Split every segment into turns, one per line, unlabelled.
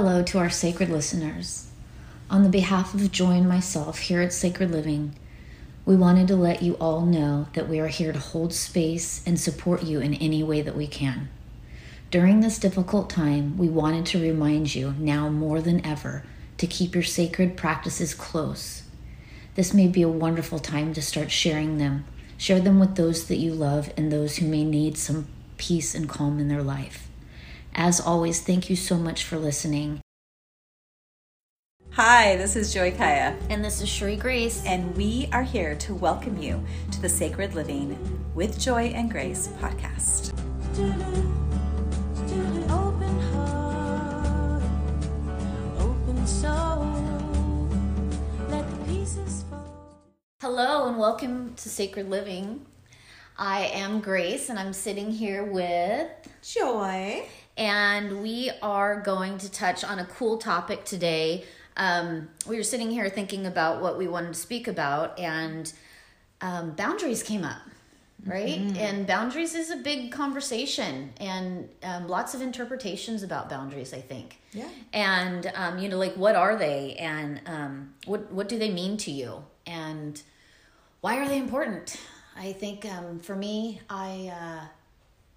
Hello to our sacred listeners. On the behalf of Joy and myself here at Sacred Living, we wanted to let you all know that we are here to hold space and support you in any way that we can. During this difficult time, we wanted to remind you now more than ever to keep your sacred practices close. This may be a wonderful time to start sharing them. Share them with those that you love and those who may need some peace and calm in their life. As always, thank you so much for listening.
Hi, this is Joy Kaya,
And this is Sheree Grace.
and we are here to welcome you to the Sacred Living with Joy and Grace podcast.
Open heart, open soul, let the pieces fall.
Hello and welcome to Sacred Living. I am Grace and I'm sitting here with,
Joy.
And we are going to touch on a cool topic today. Um, we were sitting here thinking about what we wanted to speak about, and um, boundaries came up, right? And boundaries is a big conversation, and um, lots of interpretations about boundaries, I think.
Yeah.
And um, you know, like what are they, and um, what what do they mean to you, and why are they important? I think um, for me, I uh,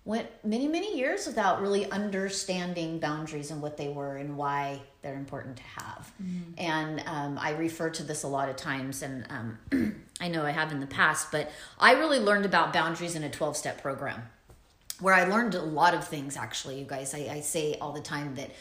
went many many years without really understanding boundaries and what they were and why they're important to have. And um, I refer to this a lot of times, and um, I know I have in the past, but I really learned about boundaries in a twelve step program where I learned a lot of things actually, you guys. I, I say all the time that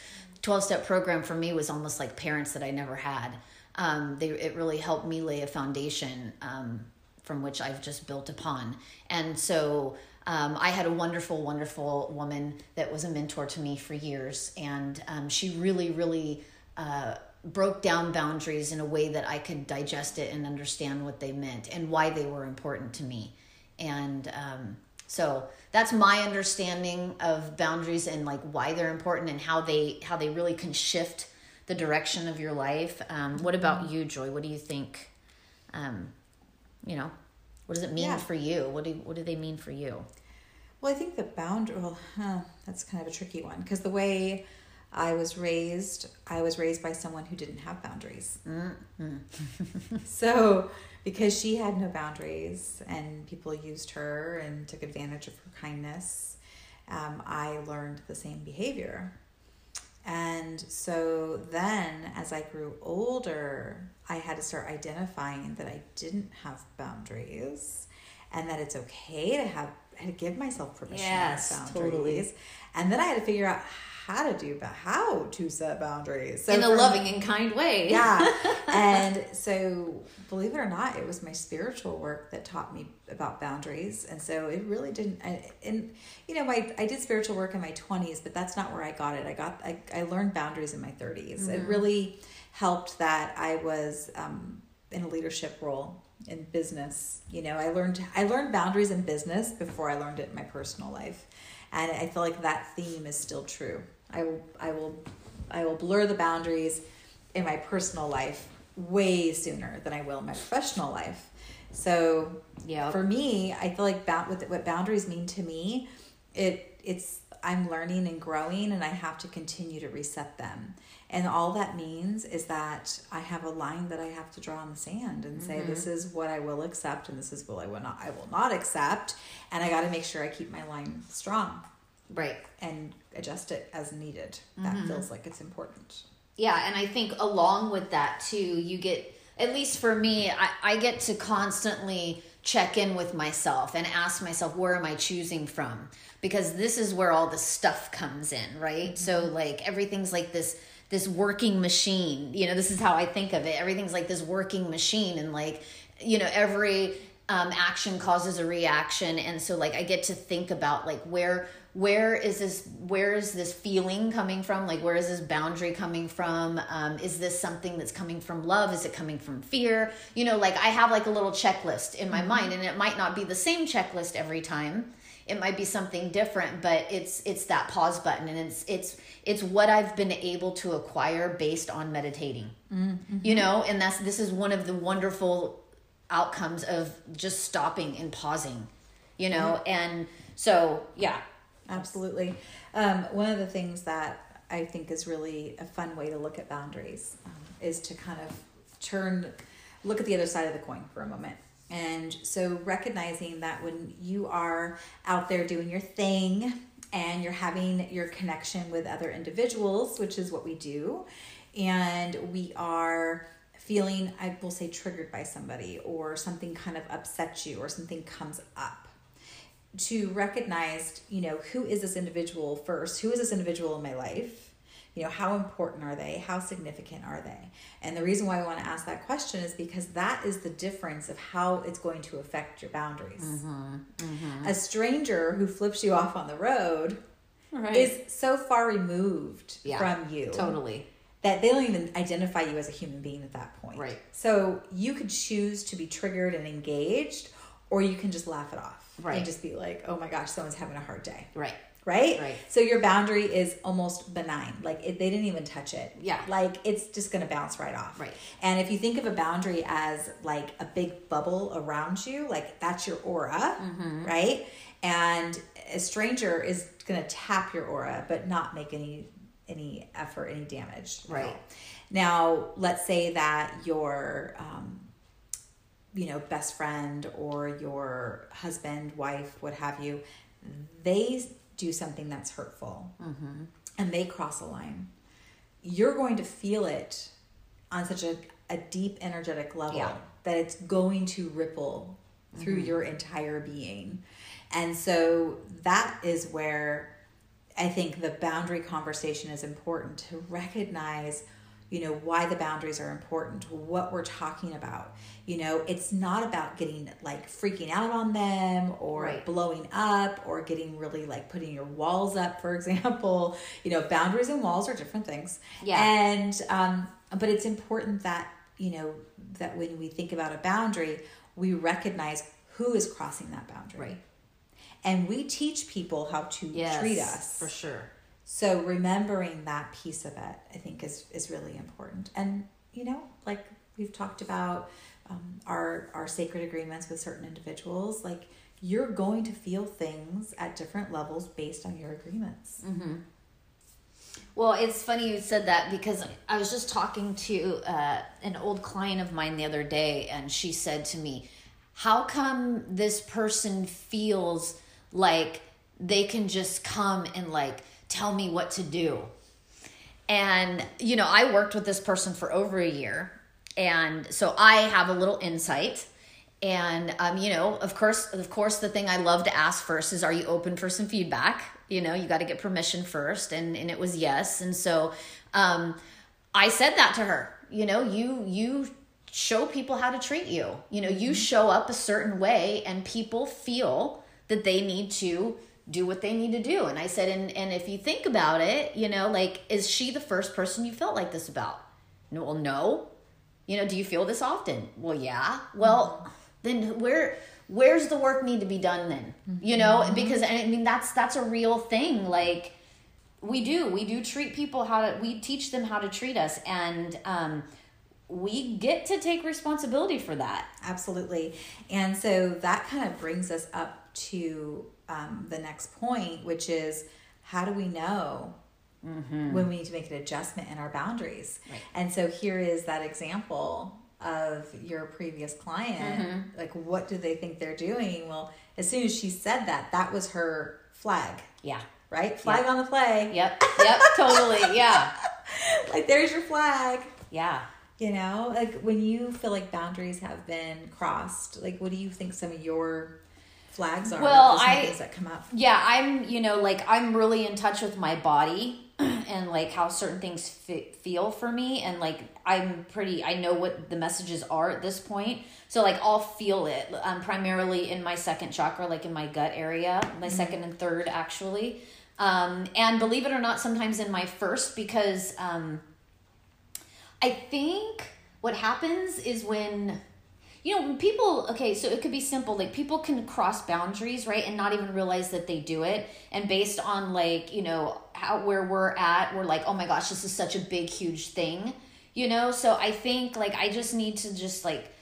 12 step program for me was almost like parents that I never had. Um, they, it really helped me lay a foundation um, from which I've just built upon. And so um, I had a wonderful, wonderful woman that was a mentor to me for years. And um, she really, really uh, broke down boundaries in a way that I could digest it and understand what they meant and why they were important to me. And um, so that's my understanding of boundaries and like why they're important and how they how they really can shift the direction of your life. Um, what about you, Joy? What do you think? Um, you know, what does it mean
Yeah.
for you? What do what do they mean for you?
Well, I think the boundary, well, huh, that's kind of a tricky one because the way I was raised, I was raised by someone who didn't have boundaries. so, because she had no boundaries and people used her and took advantage of her kindness, um, I learned the same behavior. And so then, as I grew older, I had to start identifying that I didn't have boundaries and that it's okay to have I had to give myself permission
Yes,
to have
totally.
And then I had to figure out how to do but how to set boundaries. So
In a
for-
loving and kind way.
yeah. and so, believe it or not, it was my spiritual work that taught me about boundaries. And so, it really didn't. I, and you know, I I did spiritual work in my twenties, but that's not where I got it. I got I, I learned boundaries in my 30s It really helped that I was um, in a leadership role in business. You know, I learned I learned boundaries in business before I learned it in my personal life, and I feel like that theme is still true. I will I will I will blur the boundaries in my personal life way sooner than I will in my professional life. So
Yeah.
for me, I feel like ba- what, what boundaries mean to me, it it's I'm learning and growing, and I have to continue to reset them. And all that means is that I have a line that I have to draw in the sand and say, this mm-hmm. is what I will accept, and this is what I will not I will not accept, and I got to make sure I keep my line strong
Right.
and adjust it as needed. That mm-hmm. feels like it's important.
Yeah, and I think along with that too, you get at least for me, I, I get to constantly check in with myself and ask myself where am I choosing from? Because this is where all the stuff comes in, right? So like everything's like this this working machine. You know, this is how I think of it. Everything's like this working machine and like, you know, every um, action causes a reaction and so like i get to think about like where where is this where is this feeling coming from? Like where is this boundary coming from? Um, is this something that's coming from love? Is it coming from fear? You know like i have like a little checklist in my mm-hmm. mind and it might not be the same checklist every time. It might be something different but it's it's that pause button and it's it's it's what i've been able to acquire based on meditating. Mm-hmm. You know and that's this is one of the wonderful outcomes of just stopping and pausing you know mm-hmm. and so yeah
Absolutely. Um, one of the things that I think is really a fun way to look at boundaries um, is to kind of turn, look at the other side of the coin for a moment. And so recognizing that when you are out there doing your thing and you're having your connection with other individuals, which is what we do, and we are feeling, I will say, triggered by somebody or something kind of upsets you or something comes up to recognize, you know, who is this individual first? Who is this individual in my life? You know, how important are they? How significant are they? And the reason why I want to ask that question is because that is the difference of how it's going to affect your boundaries. Mm-hmm, mm-hmm. A stranger who flips you off on the road
Right.
is so far removed
Yeah,
from you
totally.
that they don't even identify you as a human being at that point.
Right.
So you could choose to be triggered and engaged, or you can just laugh it off.
Right.
And just be like, oh my gosh, someone's having a hard day.
Right.
Right?
Right.
So your boundary is almost benign. Like it, they didn't even touch it.
Yeah.
Like it's just going to bounce right off.
Right.
And if you think of a boundary as like a big bubble around you, like that's your aura,
Mm-hmm.
right? And a stranger is going to tap your aura, but not make any any effort, any damage.
Right.
Now, let's say that your um, you know best friend or your husband wife what have you they do something that's hurtful. Mm-hmm. And they cross a line. You're going to feel it on such a, a deep energetic level
Yeah.
that it's going to ripple through mm-hmm. your entire being. And so that is where I think the boundary conversation is important to recognize, you know, why the boundaries are important, what we're talking about. You know, it's not about getting like freaking out on them or
Right.
blowing up or getting really like putting your walls up, for example. You know, boundaries and walls are different things.
Yeah.
And, um, but it's important that, you know, that when we think about a boundary, we recognize who is crossing that boundary.
Right.
And we teach people how to
Yes.
treat us.
For sure.
So remembering that piece of it, I think, is is really important. And you know, like we've talked about um, our our sacred agreements with certain individuals, like you're going to feel things at different levels based on your agreements.
Well, it's funny you said that because I was just talking to uh, an old client of mine the other day, and she said to me, How come this person feels like they can just come and like tell me what to do? And, you know, I worked with this person for over a year. And so I have a little insight. And, um, you know, of course, of course, the thing I love to ask first is, are you open for some feedback? You know, you got to get permission first. And, and it was yes. And so, um, I said that to her, you know, you, you show people how to treat you. You know, you show up a certain way and people feel that they need to do what they need to do. And I said, and, and if you think about it, you know, like, is she the first person you felt like this about? No, well, no. You know, do you feel this often? Well, yeah. Well, then where where's the work need to be done then? You know, because I mean that's that's a real thing. Like we do, we do treat people how to we teach them how to treat us and um we get to take responsibility for that.
Absolutely. And so that kind of brings us up to um, the next point, which is how do we know when we need to make an adjustment in our boundaries?
Right.
And so here is that example of your previous client. Like, what do they think they're doing? Well, as soon as she said that, that was her flag,
Yeah.
right? Flag on the play.
Yep. Yep. totally. Yeah.
Like, there's your flag.
Yeah.
You know, like when you feel like boundaries have been crossed, like what do you think some of your flags are?
Well, I-
things that come up.
yeah i'm you know like i'm really in touch with my body and like how certain things fe- feel for me and like i'm pretty i know what the messages are at this point so like i'll feel it um, primarily in my second chakra like in my gut area my second and third actually um, and believe it or not sometimes in my first because um, i think what happens is when you know people okay so it could be simple like people can cross boundaries right and not even realize that they do it and based on like you know how where we're at we're like oh my gosh this is such a big huge thing you know so i think like i just need to just like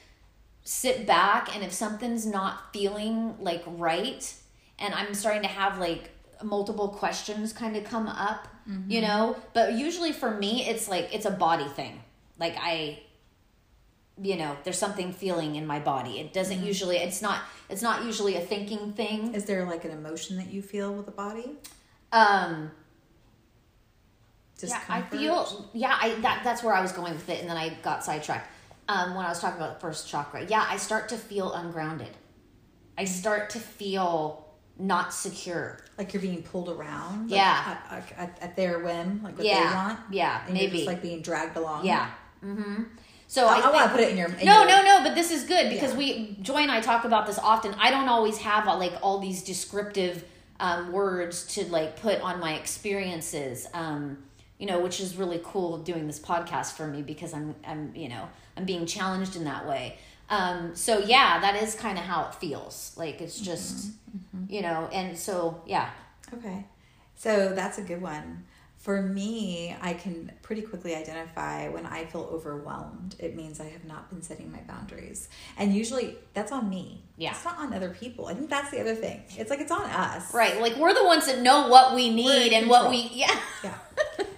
sit back and if something's not feeling like right and i'm starting to have like multiple questions kind of come up,
Mm-hmm.
you know. But usually for me, it's like it's a body thing. Like I, you know, there's something feeling in my body. It doesn't
Mm-hmm.
usually. It's not. It's not usually a thinking thing.
Is there like an emotion that you feel with the body?
Um. Yeah, I feel. Yeah, I that that's where I was going with it, and then I got sidetracked. Um, when I was talking about the first chakra, yeah, I start to feel ungrounded. I start to feel not secure.
like you're being pulled around. like,
Yeah.
at, at, at, their whim, like what
Yeah.
they want.
Yeah,
and You're
maybe.
just like being dragged along.
Yeah. Mm-hmm. So
I,
I,
I want to put it in your. In
no,
your-
no, no. But this is good because
Yeah.
we Joy and I talk about this often. I don't always have uh, like all these descriptive um, words to like put on my experiences. Um, you know, which is really cool doing this podcast for me because I'm I'm you know I'm being challenged in that way. Um, so yeah, that is kind of how it feels. Like it's just you know, and so yeah,
Okay. So that's a good one. For me, I can pretty quickly identify when I feel overwhelmed. It means I have not been setting my boundaries. And usually that's on me.
Yeah.
It's not on other people. I think that's the other thing. It's like it's on us.
right. Like we're the ones that know what we need and what we yeah.
Yeah.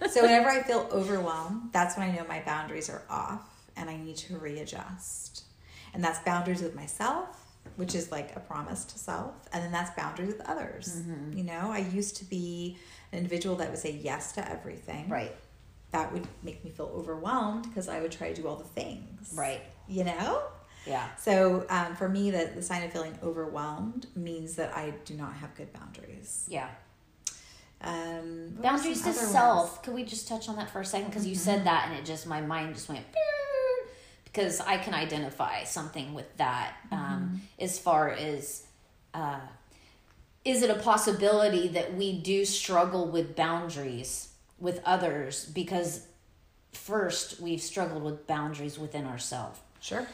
so whenever I feel overwhelmed, that's when I know my boundaries are off and I need to readjust. And that's boundaries with myself, which is like a promise to self, and then that's boundaries with others.
Mm-hmm.
You know, I used to be an individual that would say yes to everything.
Right.
That would make me feel overwhelmed because I would try to do all the things.
Right.
You know?
Yeah.
So um, for me, the, the sign of feeling overwhelmed means that I do not have good boundaries.
Yeah.
Um,
boundaries to self
ones?
could we just touch on that for a second because you
Mm-hmm.
said that and it just my mind just went because i can identify something with that
Mm-hmm.
um, as far as uh, is it a possibility that we do struggle with boundaries with others because first we've struggled with boundaries within ourselves.
Sure.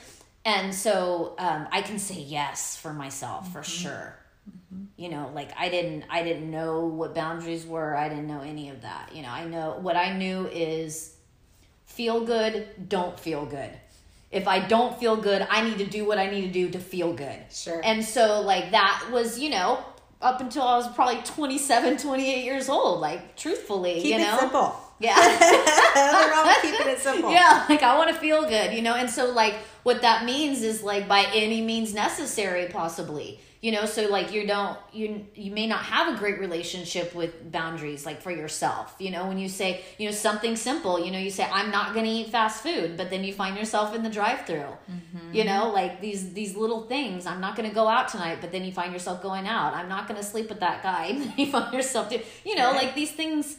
and so um, i can say yes for myself for
Mm-hmm.
sure. You know like i didn't i didn't know what boundaries were. I didn't know any of that. You know i know what i knew is feel good don't feel good. If i don't feel good i need to do what i need to do to feel good.
Sure.
and so like that was you know up until i was probably 27 28 years old like truthfully
Keep
you
it
know
simple.
yeah
Nothing wrong with keeping it simple.
yeah, like I want to feel good, you know? And so, like, what that means is, like, by any means necessary, possibly, you know? So, like, you don't, you, you may not have a great relationship with boundaries, like, for yourself, you know? When you say, you know, something simple, you know, you say, I'm not going to eat fast food, but then you find yourself in the drive through, you know? Like, these, these little things. I'm not going to go out tonight, but then you find yourself going out. I'm not going to sleep with that guy, and then you find yourself, do, you know,
Right.
like, these things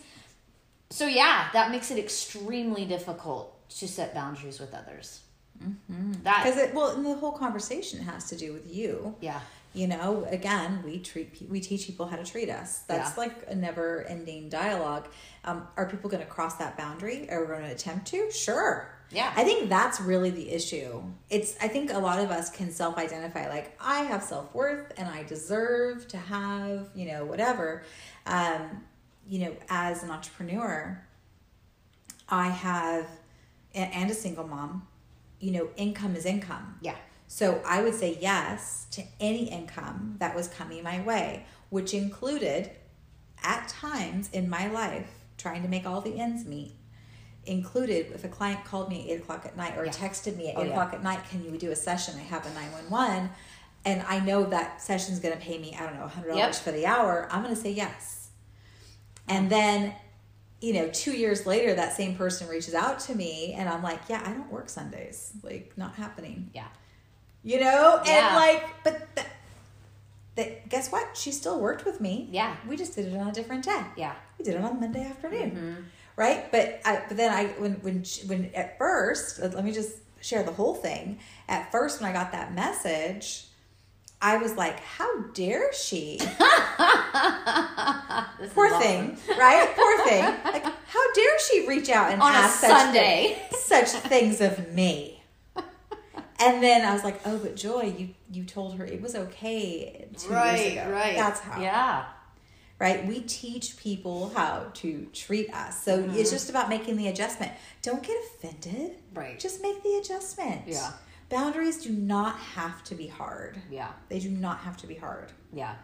so yeah, that makes it extremely difficult to set boundaries with others. Mm-hmm. That
Because it well, and the whole conversation has to do with you.
yeah,
You know, again, we treat we teach people how to treat us. That's
Yeah.
like a never ending dialogue. Um, are people going to cross that boundary? Are we going to attempt to? Sure.
Yeah.
I think that's really the issue. It's I think a lot of us can self identify like I have self worth and I deserve to have you know whatever. Um, you know, as an entrepreneur, I have and a single mom. You know, income is income.
yeah,
So I would say yes to any income that was coming my way, which included at times in my life trying to make all the ends meet. Included if a client called me at eight o'clock at night or
Yeah.
texted me at
Oh,
eight
yeah.
o'clock at night, can you do a session? I have a 911 and I know that session's going to pay me, I don't know, $100
Yep.
for the hour. I'm going to say yes. And then, you know, two years later, that same person reaches out to me and I'm like, yeah, I don't work Sundays. Like, not happening
yeah,
you know?
Yeah.
and like but th- that guess what? She still worked with me.
Yeah.
we just did it on a different day.
Yeah,
we did it on monday afternoon.
Mm-hmm.
right? But I, but then i when when she, when at first let me just share the whole thing. At first when i got that message i was like how dare she? Poor thing right? Poor thing. Like how dare she reach out and
on
ask such
Sunday.
such things of me. And then I was like, "Oh, but Joy, you you told her it was okay two years ago. Right, That's how,
Yeah,
right? We teach people how to treat us, so it's mm-hmm. just about making the adjustment. Don't get offended.
Right.
Just make the adjustment.
Yeah.
Boundaries do not have to be hard.
Yeah.
They do not have to be hard.
Yeah.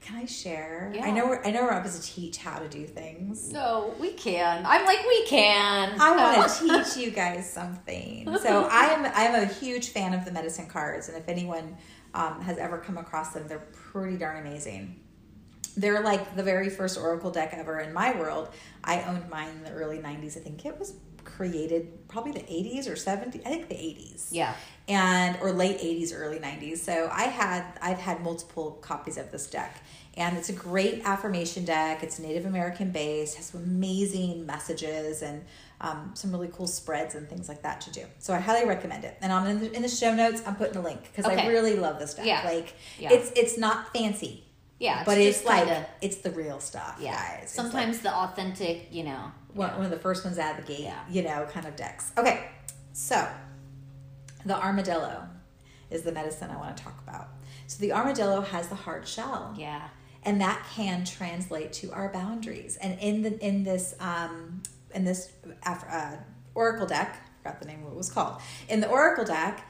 Can I share?
Yeah.
I know we're, I know we're up to teach how to do things.
No, we can. I'm like, we can.
I want to teach you guys something. So I am I'm a huge fan of the medicine cards, and if anyone um, has ever come across them, they're pretty darn amazing. They're like the very first oracle deck ever in my world. I owned mine in the early '90s. I think it was created probably the '80s or '70s. I think the '80s.
Yeah.
and or late 80s early 90s so i had i've had multiple copies of this deck and it's a great affirmation deck it's native american based has some amazing messages and um, some really cool spreads and things like that to do so i highly recommend it and i'm in the, in the show notes i'm putting a link because i really love this deck
Yeah.
like
Yeah.
it's it's not fancy
Yeah.
but it's like it's the real stuff
yeah.
guys It's like-
Sometimes the authentic, you know.
one, one of the first ones out of the gate,
Yeah.
you know, kind of decks. Okay, so the armadillo is the medicine I want to talk about. So the armadillo has the hard shell,
Yeah.
and that can translate to our boundaries. And in the in this um, in this uh, oracle deck, I forgot the name of what it was called. In the oracle deck,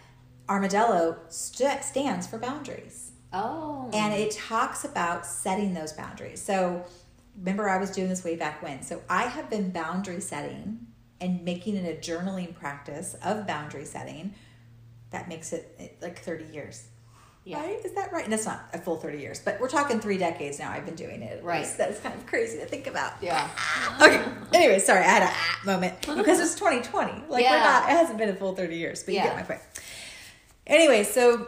armadillo st- stands for boundaries
Oh.
and it talks about setting those boundaries. So remember I was doing this way back when. So I have been boundary setting and making it a journaling practice of boundary setting. That makes it like 30 years.
Yeah.
Right? Is that right? And that's not a full 30 years, but we're talking three decades now. I've been doing it.
Right.
That's kind of crazy to think about.
Yeah.
Okay. Anyway, sorry, I had a ah moment because it's 2020. Like we're not. It hasn't been a full 30 years, but you get my point. Anyway, so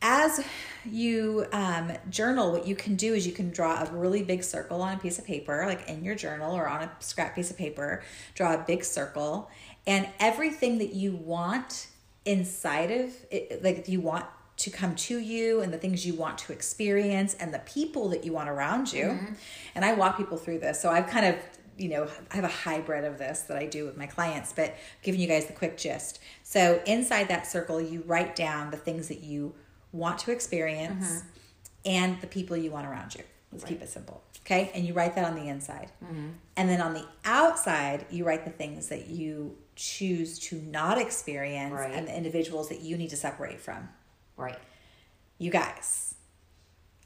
as you um, journal, what you can do is you can draw a really big circle on a piece of paper, like in your journal or on a scrap piece of paper. Draw a big circle, and everything that you want inside of it, like you want to come to you, and the things you want to experience, and the people that you want around you. And I walk people through this, so I've kind of you know, I have a hybrid of this that I do with my clients, but giving you guys the quick gist. So inside that circle, you write down the things that you want to experience mm-hmm. and the people you want around you. Let's keep it simple. Okay. And you write that on the inside. Mm-hmm. And then on the outside, you write the things that you choose to not experience
Right.
and the individuals that you need to separate from
Right.
you guys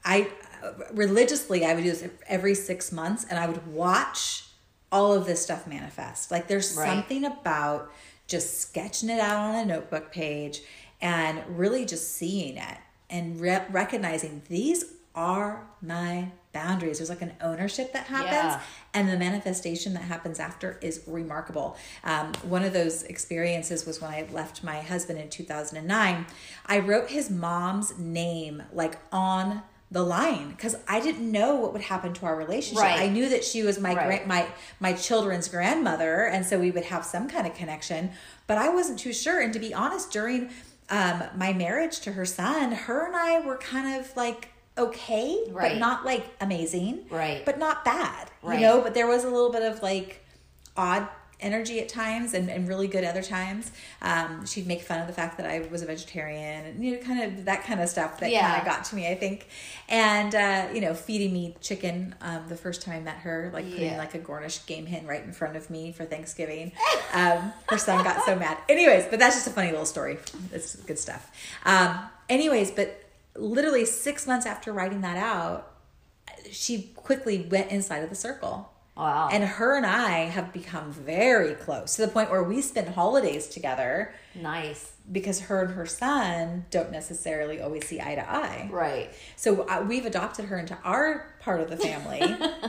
i uh, religiously i would do this every six months and i would watch all of this stuff manifest like there's
Right.
something about just sketching it out on a notebook page and really just seeing it and re- recognizing these are my boundaries there's like an ownership that happens
Yeah.
and the manifestation that happens after is remarkable. Um, one of those experiences was when I left my husband in 2009. I wrote his mom's name like on the line because I didn't know what would happen to our relationship.
Right.
I knew that she was my
Right.
grand, my my children's grandmother, and so we would have some kind of connection. But I wasn't too sure. And to be honest, during um, my marriage to her son, her and I were kind of like okay,
Right.
but not like amazing,
Right.
But not bad,
Right.
you know. But there was a little bit of like odd energy at times and, and really good other times. Um, she'd make fun of the fact that I was a vegetarian and, you know, kind of that kind of stuff that
Yeah.
kind of got to me, I think. And, uh, you know, feeding me chicken um, the first time I met her, like putting
Yeah.
like a Cornish game hen right in front of me for Thanksgiving. Um, her son got so mad. Anyways, but that's just a funny little story. It's good stuff. Um, anyways, but literally six months after writing that out, she quickly went inside of the circle.
Wow.
And her and I have become very close to the point where we spend holidays together
nice.
because her and her son don't necessarily always see eye to eye.
Right.
So uh, we've adopted her into our part of the family,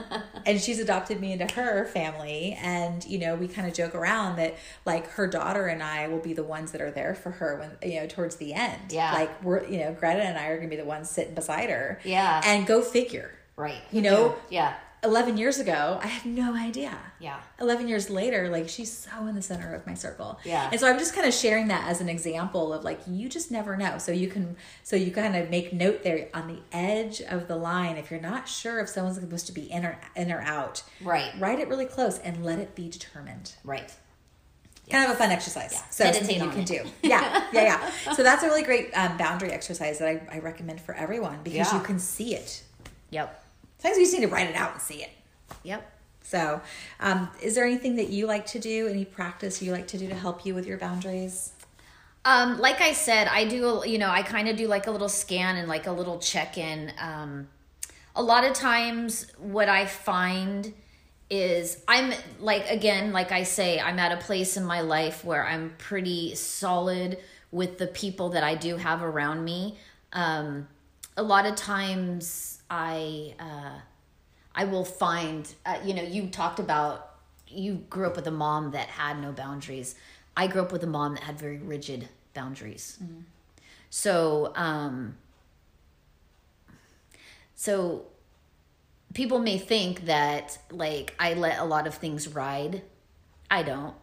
and she's adopted me into her family. And you know, we kind of joke around that like her daughter and I will be the ones that are there for her when you know towards the end.
Yeah.
like we're you know Greta and I are gonna be the ones sitting beside her.
Yeah.
and go figure.
Right.
You know,
Yeah.
11 years ago, I had no idea.
Yeah.
11 years later, like she's so in the center of my circle.
Yeah.
And so I'm just kind of sharing that as an example of like, you just never know. So you can, so you kind of make note there on the edge of the line. If you're not sure if someone's supposed to be in or, in or out,
Right.
write it really close and let it be determined.
Right.
Kind of a fun exercise.
Yeah.
So
Meditate
something you can
it.
do. Yeah, yeah, yeah. So that's a really great um, boundary exercise that I, I recommend for everyone because
Yeah.
you can see it.
Yep.
Sometimes you just need to write it out and see it.
Yep.
So, um, is there anything that you like to do? Any practice you like to do to help you with your boundaries?
Um, like I said, I do, you know, I kind of do like a little scan and like a little check in. Um, a lot of times, what I find is I'm like, again, like I say, I'm at a place in my life where I'm pretty solid with the people that I do have around me. Um, a lot of times, I, uh, I will find, uh, you know, you talked about you grew up with a mom that had no boundaries. I grew up with a mom that had very rigid boundaries. So, um, so people may think that like I let a lot of things ride. I don't.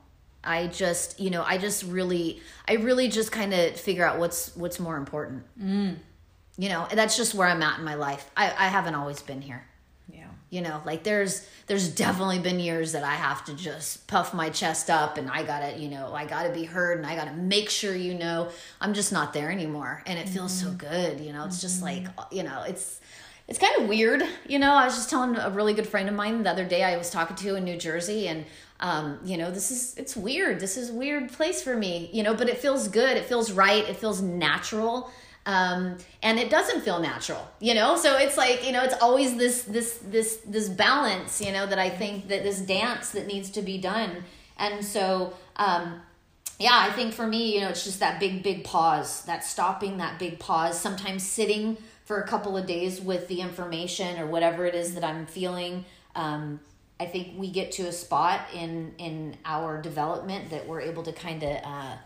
I just, you know, I just really, I really just kind of figure out what's what's more important. Mm. You know, that's just where I'm at in my life. I, I haven't always been here.
Yeah.
you know like there's there's definitely been years that i have to just puff my chest up and i gotta you know i gotta be heard and i gotta make sure you know i'm just not there anymore. And it feels so good you know? It's just like you know it's it's kind of weird you know? I was just telling a really good friend of mine the other day i was talking to in new jersey and um, you know this is it's weird. This is a weird place for me you know? But it feels good. It feels right. It feels natural um, and it doesn't feel natural you know? So it's like you know it's always this this this this balance you know that i think that this dance that needs to be done. And so um, yeah i think for me you know it's just that big big pause that stopping that big pause. Sometimes sitting for a couple of days with the information or whatever it is that i'm feeling um, i think we get to a spot in in our development that we're able to kind of uh,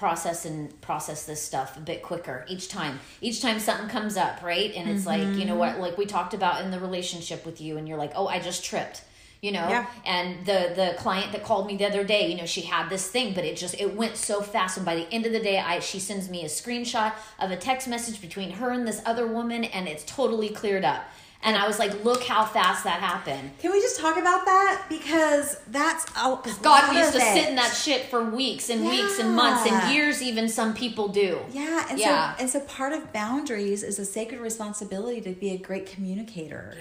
process and process this stuff a bit quicker each time each time something comes up right? And it's like you know mm-hmm. what like we talked about in the relationship with you and you're like oh i just tripped you know
Yeah.
and the the client that called me the other day you know she had this thing but it just it went so fast and by the end of the day i she sends me a screenshot of a text message between her and this other woman and it's totally cleared up and i was like look how fast that happened
Can we just talk about that? Because that's a
god we used to
of
sit in that shit for weeks and weeks and months and years even some people do
Yeah, and
Yeah.
so and so part of boundaries is a sacred responsibility to be a great communicator.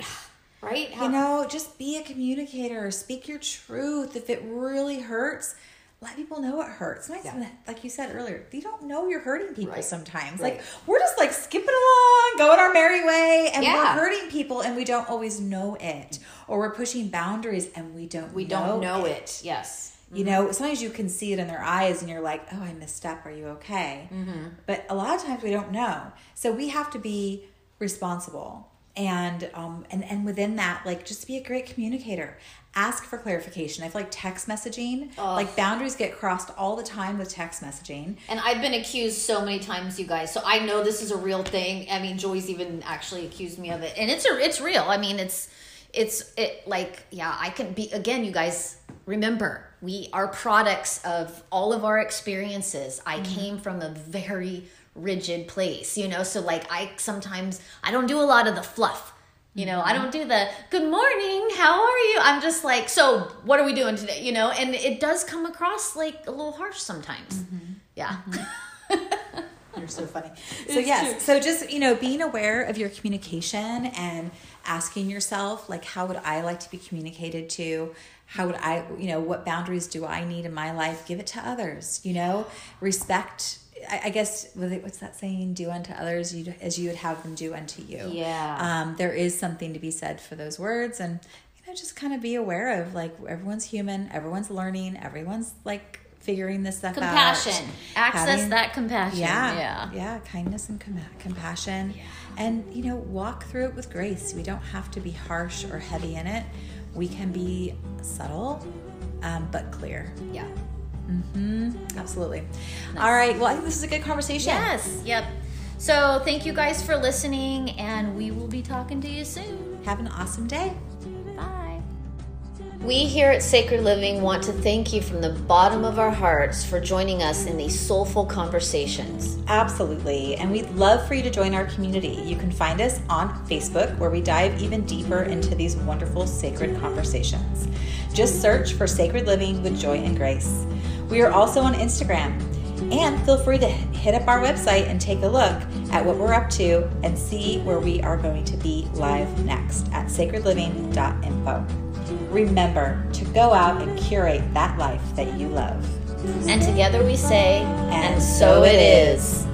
Right How-
You know, just be a communicator. Speak your truth. If it really hurts, let people know it hurts. Sometimes, when- like you said earlier, you don't know you're hurting people
Right.
sometimes.
Right.
Like we're just like skipping along, going our merry way, and
Yeah.
we're hurting people, and we don't always know it, or we're pushing boundaries and we don't.
we don't know it yes
You know, sometimes you can see it in their eyes and you're like, oh, I misstep. Are you okay? Mm-hmm. But a lot of times we don't know. So we have to be responsible. And, um, and and within that, like just be a great communicator. Ask for clarification. I feel like text messaging, like boundaries get crossed all the time with text messaging.
And I've been accused so many times, you guys. So I know this is a real thing. I mean, Joy's even actually accused me of it, and it's a, it's real. I mean, it's it's it like yeah. I can be again, you guys. Remember, we are products of all of our experiences. I came from a very rigid place, you know. So like, I sometimes I don't do a lot of the fluff. You know, I mm-hmm. don't do the good morning, how are you? I'm just like, so what are we doing today? You know, and it does come across like a little harsh sometimes. Mm-hmm. Yeah. Mm-hmm.
You're so funny. So yes, so just you know, being aware of your communication and asking yourself, like, how would I like to be communicated to? How would I, you know, what boundaries do I need in my life? Give it to others. You know, respect. I, I guess what's that saying? Do unto others you as you would have them do unto you.
Yeah.
Um, there is something to be said for those words, and you know, just kind of be aware of like everyone's human, everyone's learning, everyone's like figuring this stuff out.
compassion. Access
Having-
that compassion.
Yeah.
Yeah.
Yeah. Kindness and com- compassion. And you know walk through it with grace. We don't have to be harsh or heavy in it. We can be subtle um, but clear.
Yeah Mm-hmm.
absolutely all right well i think this is a good conversation
yes yep so thank you guys for listening and we will be talking to you soon
have an awesome day
bye we here at Sacred Living want to thank you from the bottom of our hearts for joining us in these soulful conversations.
Absolutely. And we'd love for you to join our community. You can find us on Facebook where we dive even deeper into these wonderful sacred conversations. Just search for Sacred Living with Joy and Grace. We are also on Instagram. And feel free to hit up our website and take a look at what we're up to and see where we are going to be live next at sacredliving.info. Remember to go out and curate that life that you love.
And together we say, and so it is.